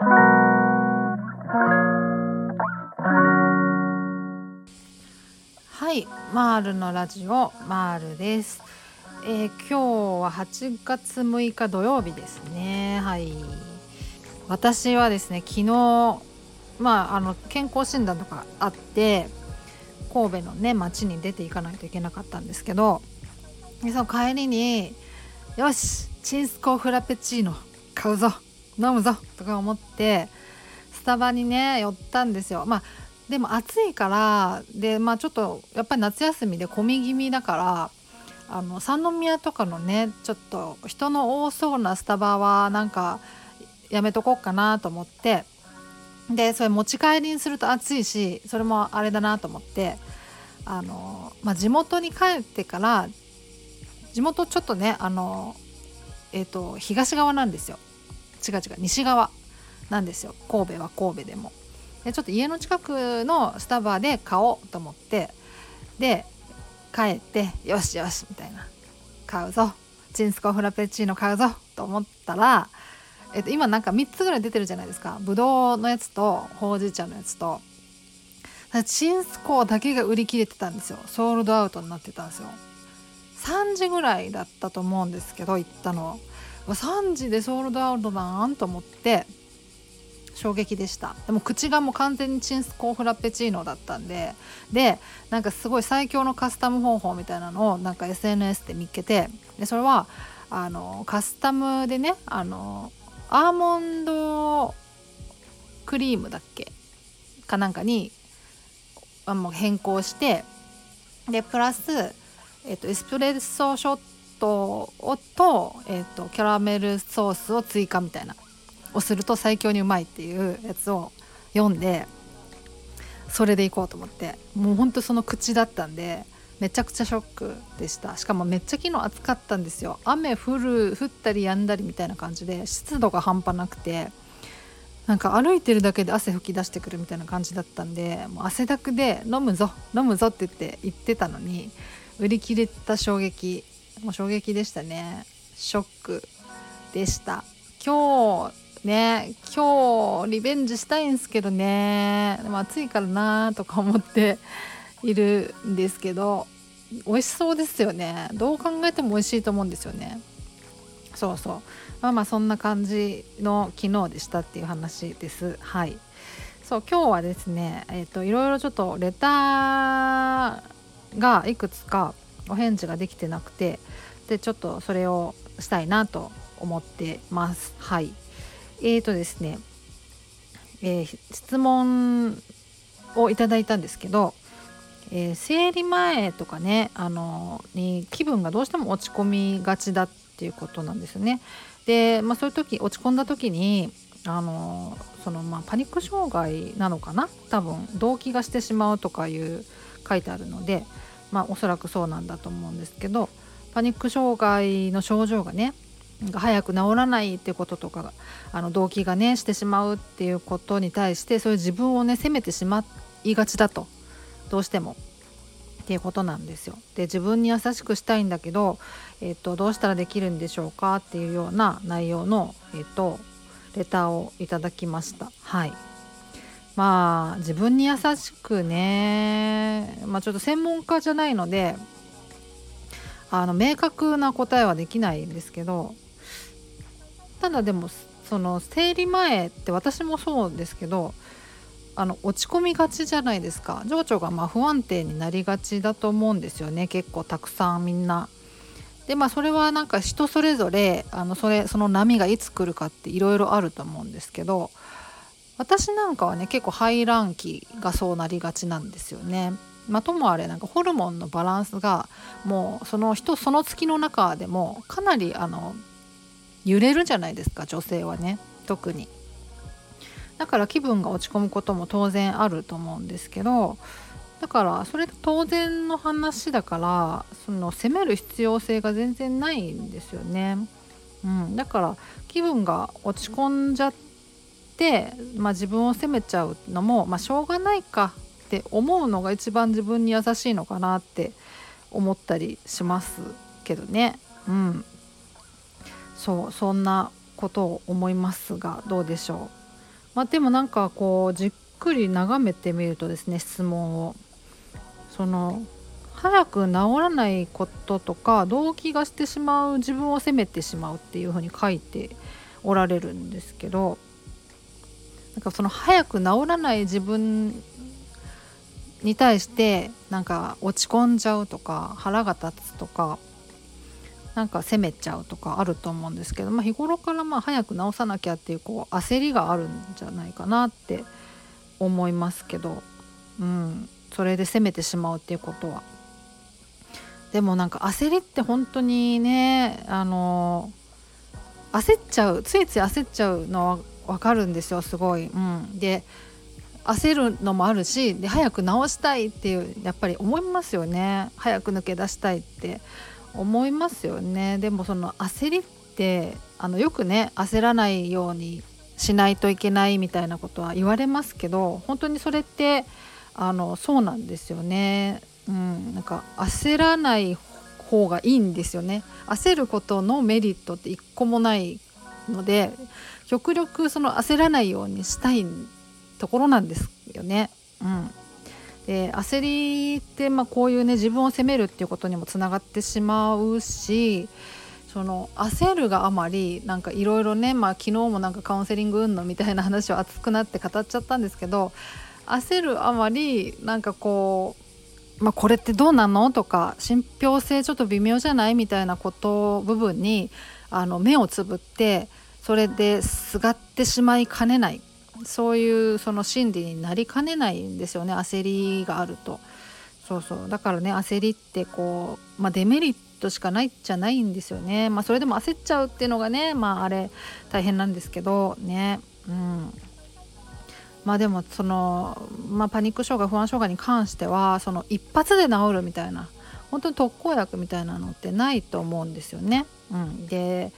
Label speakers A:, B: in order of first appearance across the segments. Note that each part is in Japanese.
A: はいマールのラジオマールです、えー今日は8月6日土曜日ですね。はい。私はですね昨日まああの健康診断とかあって神戸のね町に出ていかないといけなかったんですけどその帰りによしチンスコーフラペチーノ買うぞ。飲むぞとか思ってスタバにね寄ったんですよ。まあでも暑いからでまあちょっとやっぱり夏休みで混み気味だからあの三宮とかのねちょっと人の多そうなスタバはなんかやめとこうかなと思ってでそれ持ち帰りにすると暑いしそれもあれだなと思ってあの、まあ、地元に帰ってから地元ちょっとねあのえっ、と東側なんですよ。違う違う西側なんですよ。神戸は神戸でも。でちょっと家の近くのスタバで買おうと思ってで帰ってよしよしみたいな。買うぞ。チンスコフラペチーノ買うぞと思ったら、えっと、今なんか3つぐらい出てるじゃないですか。ぶどうのやつとほうじ茶のやつと。チンスコだけが売り切れてたんですよ。ソールドアウトになってたんですよ。3時ぐらいだったと思うんですけど行ったの3時でソールドアウトなと思って衝撃でした。でも口がもう完全にチンスコーフラペチーノだったんででなんかすごい最強のカスタム方法みたいなのをなんか SNS で見っけてでそれはあのカスタムでねあのアーモンドクリームだっけ？かなんかにあもう変更してでプラス、えっと、エスプレッソショットをと,、えっと、キャラメルソースを追加みたいなをすると最強にうまいっていうやつを読んでそれでいこうと思って。もうほんとその口だったんでめちゃくちゃショックでした。しかもめっちゃ昨日暑かったんですよ。雨降る降ったり止んだりみたいな感じで湿度が半端なくてなんか歩いてるだけで汗吹き出してくるみたいな感じだったんでもう汗だくで飲むぞ飲むぞって言って言ってたのに売り切れた衝撃。もう衝撃でしたね。ショックでした。今日ね今日リベンジしたいんですけどね。でも暑いからなとか思っているんですけど美味しそうですよね。どう考えても美味しいと思うんですよね。そうそう。まあまあそんな感じの昨日でしたっていう話です。はい。そう今日はですねえっ、といろいろちょっとレターがいくつかお返事ができてなくてでちょっとそれをしたいなと思ってます。はい。えーとですね、えー質問をいただいたんですけど、えー生理前とかねあのに気分がどうしても落ち込みがちだっていうことなんですよね。で、まあ、そういう時落ち込んだ時にあのそのまあパニック障害なのかな？多分動悸がしてしまうとかいう書いてあるので、まあ、おそらくそうなんだと思うんですけどパニック障害の症状がねなんか早く治らないっていうこととかあの動機がねしてしまうっていうことに対してそういう自分をね責めてしまいがちだとどうしてもっていうことなんですよ。で自分に優しくしたいんだけど、えっとどうしたらできるんでしょうかっていうような内容の、えっとレターをいただきました。はいまあ自分に優しくね、まあ、ちょっと専門家じゃないのであの明確な答えはできないんですけどただでもその生理前って私もそうですけどあの落ち込みがちじゃないですか。情緒がま不安定になりがちだと思うんですよね。結構たくさんみんな。でまあそれはなんか人それぞれあのそれその波がいつ来るかっていろいろあると思うんですけど私なんかはね結構排卵期がそうなりがちなんですよね。まあ、ともあれなんかホルモンのバランスがもうその人その月の中でもかなりあの揺れるじゃないですか女性はね特に。だから気分が落ち込むことも当然あると思うんですけどだからそれ当然の話だからその責める必要性が全然ないんですよね。うん、だから気分が落ち込んじゃって、まあ、自分を責めちゃうのも、まあ、しょうがないかって思うのが一番自分に優しいのかなって思ったりしますけどね。うん、そうそんなことを思いますがどうでしょう。まあ、でもなんかこうじっくり眺めてみるとですね質問を。その早く治らないこととか動機がしてしまう自分を責めてしまうっていうふうに書いておられるんですけどなんかその早く治らない自分に対してなんか落ち込んじゃうとか腹が立つとかなんか責めちゃうとかあると思うんですけど、まあ、日頃からまあ早く治さなきゃっていうこう焦りがあるんじゃないかなって思いますけど、うん、それで責めてしまうっていうことは。でもなんか焦りって本当にねあの焦っちゃうついつい焦っちゃうのは分かるんですよすごい。うん、で焦るのもあるしで早く治したいっていうやっぱり思いますよね早く抜け出したいって思いますよねでもその焦りってあのよくね焦らないようにしないといけないみたいなことは言われますけど本当にそれってあのそうなんですよね。うん、なんか焦らない方がいいんですよね。焦ることのメリットって一個もないので極力その焦らないようにしたいところなんですよね。うん、で焦りってまあこういうね自分を責めるっていうことにもつながってしまうしその焦るがあまりなんかいろいろね、まあ、昨日もなんかカウンセリングうんのみたいな話を熱くなって語っちゃったんですけど焦るあまりなんかこう、まあ、これってどうなのとか信憑性ちょっと微妙じゃないみたいなこと部分にあの目をつぶってそれですがってしまいかねないそういうその心理になりかねないんですよね焦りがあると。そうそうだからね焦りってこう、まあ、デメリットしかないじゃないんですよね。まあ、それでも焦っちゃうっていうのがねまああれ大変なんですけどね。うんまあでもその、まあ、パニック障害不安障害に関してはその一発で治るみたいな本当に特効薬みたいなのってないと思うんですよね。うん、で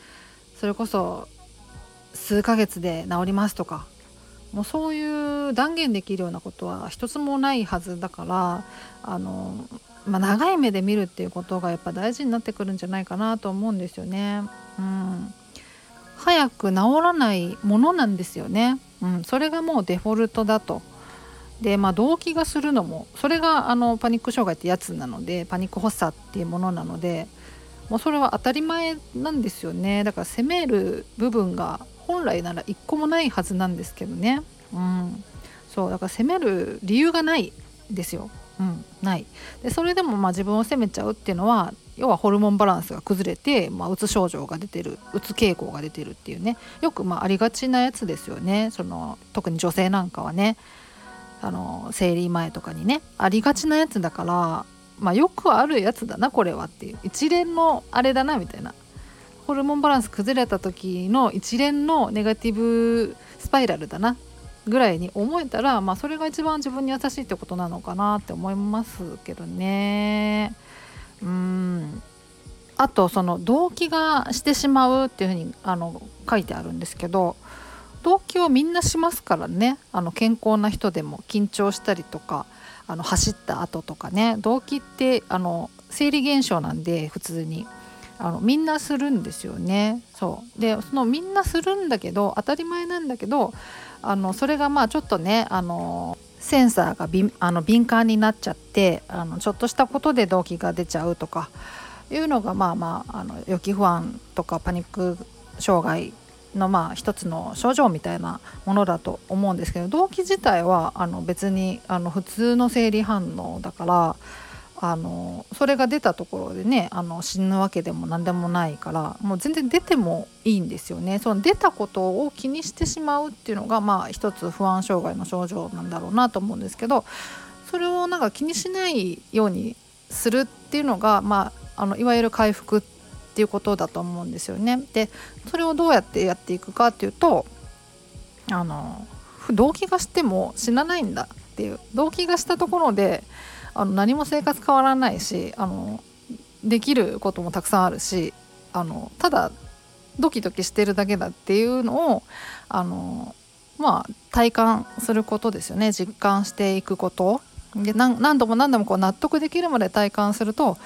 A: それこそ数ヶ月で治りますとかもうそういう断言できるようなことは一つもないはずだからあの、まあ、長い目で見るっていうことがやっぱ大事になってくるんじゃないかなと思うんですよね。うん、早く治らないものなんですよね。うん、それがもうデフォルトだと。でまあ動機がするのもそれがあのパニック障害ってやつなのでパニック発作っていうものなのでもうそれは当たり前なんですよねだから責める部分が本来なら一個もないはずなんですけどね、うん、そうだから責める理由がないですよ、うん、ない。でそれでもまあ自分を責めちゃうっていうのは要はホルモンバランスが崩れて、まあ、うつ症状が出てるうつ傾向が出てるっていうね。よくまあありがちなやつですよね。その特に女性なんかはね。あの生理前とかにね。ありがちなやつだからまあよくあるやつだなこれはっていう。一連のあれだなみたいな。ホルモンバランス崩れた時の一連のネガティブスパイラルだなぐらいに思えたら、まあ、それが一番自分に優しいってことなのかなって思いますけどね。うん。あとその動機がしてしまうっていうふうにあの書いてあるんですけど動機はみんなしますからね。あの健康な人でも緊張したりとかあの走った後とかね。動機ってあの生理現象なんで普通に。あのみんなするんですよね。そうでそのみんなするんだけど当たり前なんだけどあのそれがまあちょっとねあのセンサーがびあの敏感になっちゃってあのちょっとしたことで動機が出ちゃうとかいうのがまあまああの予期不安とかパニック障害のまあ一つの症状みたいなものだと思うんですけど動機自体はあの別にあの普通の生理反応だからあのそれが出たところでねあの死ぬわけでも何でもないからもう全然出てもいいんですよねその出たことを気にしてしまうっていうのがまあ一つ不安障害の症状なんだろうなと思うんですけどそれをなんか気にしないようにするっていうのが、まあ、あのいわゆる回復っていうことだと思うんですよね。でそれをどうやってやっていくかっていうとあの動機がしても死なないんだっていう動機がしたところであの何も生活変わらないしあのできることもたくさんあるしあのただドキドキしてるだけだっていうのをあのまあ体感することですよね。実感していくこと。で何度も何度もこう納得できるまで体感すると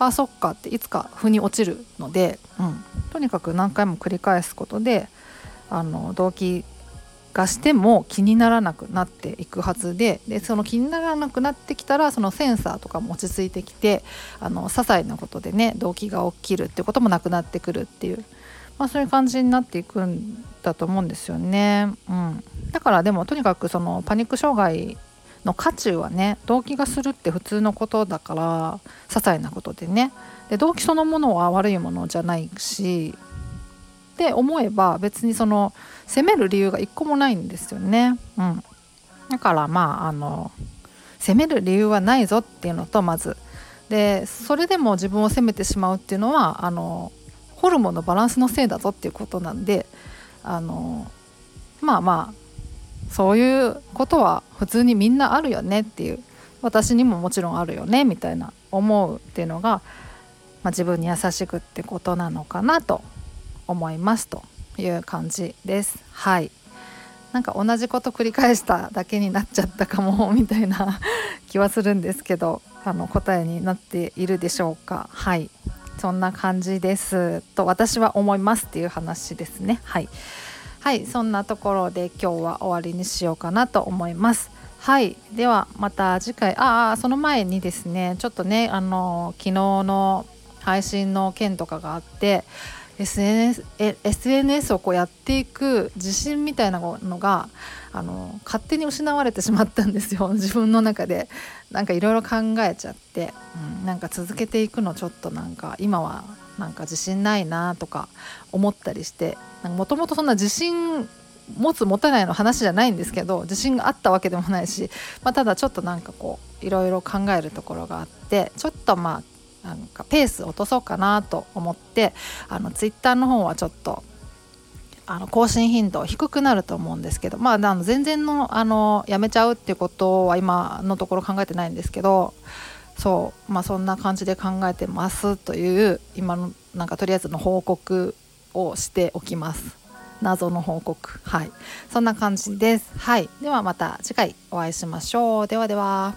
A: あそっかっていつか腑に落ちるので、うん、とにかく何回も繰り返すことであの動機がしても気にならなくなっていくはずででその気にならなくなってきたらそのセンサーとかも落ち着いてきてあの些細なことでね動機が起きるってこともなくなってくるっていう、まあ、そういう感じになっていくんだと思うんですよね。うん、だからでもとにかくそのパニック障害の渦中はね動機がするって普通のことだから些細なことでねで動機そのものは悪いものじゃないしって思えば別にその責める理由が一個もないんですよね。うん、だからまああの責める理由はないぞっていうのとまずでそれでも自分を責めてしまうっていうのはあのホルモンのバランスのせいだぞっていうことなんであのまあまあそういうことは普通にみんなあるよねっていう私にももちろんあるよねみたいな思うっていうのが、まあ、自分に優しくってことなのかなと思いますという感じです。はい。なんか同じこと繰り返しただけになっちゃったかもみたいな気はするんですけどあの答えになっているでしょうか。はい。そんな感じです。と私は思いますっていう話ですね。はい。はい。そんなところで今日は終わりにしようかなと思います。はい。ではまた次回。ああその前にですねちょっとねあの昨日の配信の件とかがあって SNS, SNS をこうやっていく自信みたいなのがあの勝手に失われてしまったんですよ。自分の中で。なんかいろいろ考えちゃって、うん、なんか続けていくのちょっとなんか今はなんか自信ないなとか思ったりして。もともとそんな自信持つ持たないの話じゃないんですけど自信があったわけでもないし、まあ、ただちょっとなんかこういろいろ考えるところがあってちょっとまあなんかペース落とそうかなと思ってあのツイッターの方はちょっとあの更新頻度低くなると思うんですけどまああの全然のあのやめちゃうっていうことは今のところ考えてないんですけどそうまあそんな感じで考えてますという今のなんかとりあえずの報告をしておきます。謎の報告。はい。そんな感じです。はい。ではまた次回お会いしましょう。ではでは。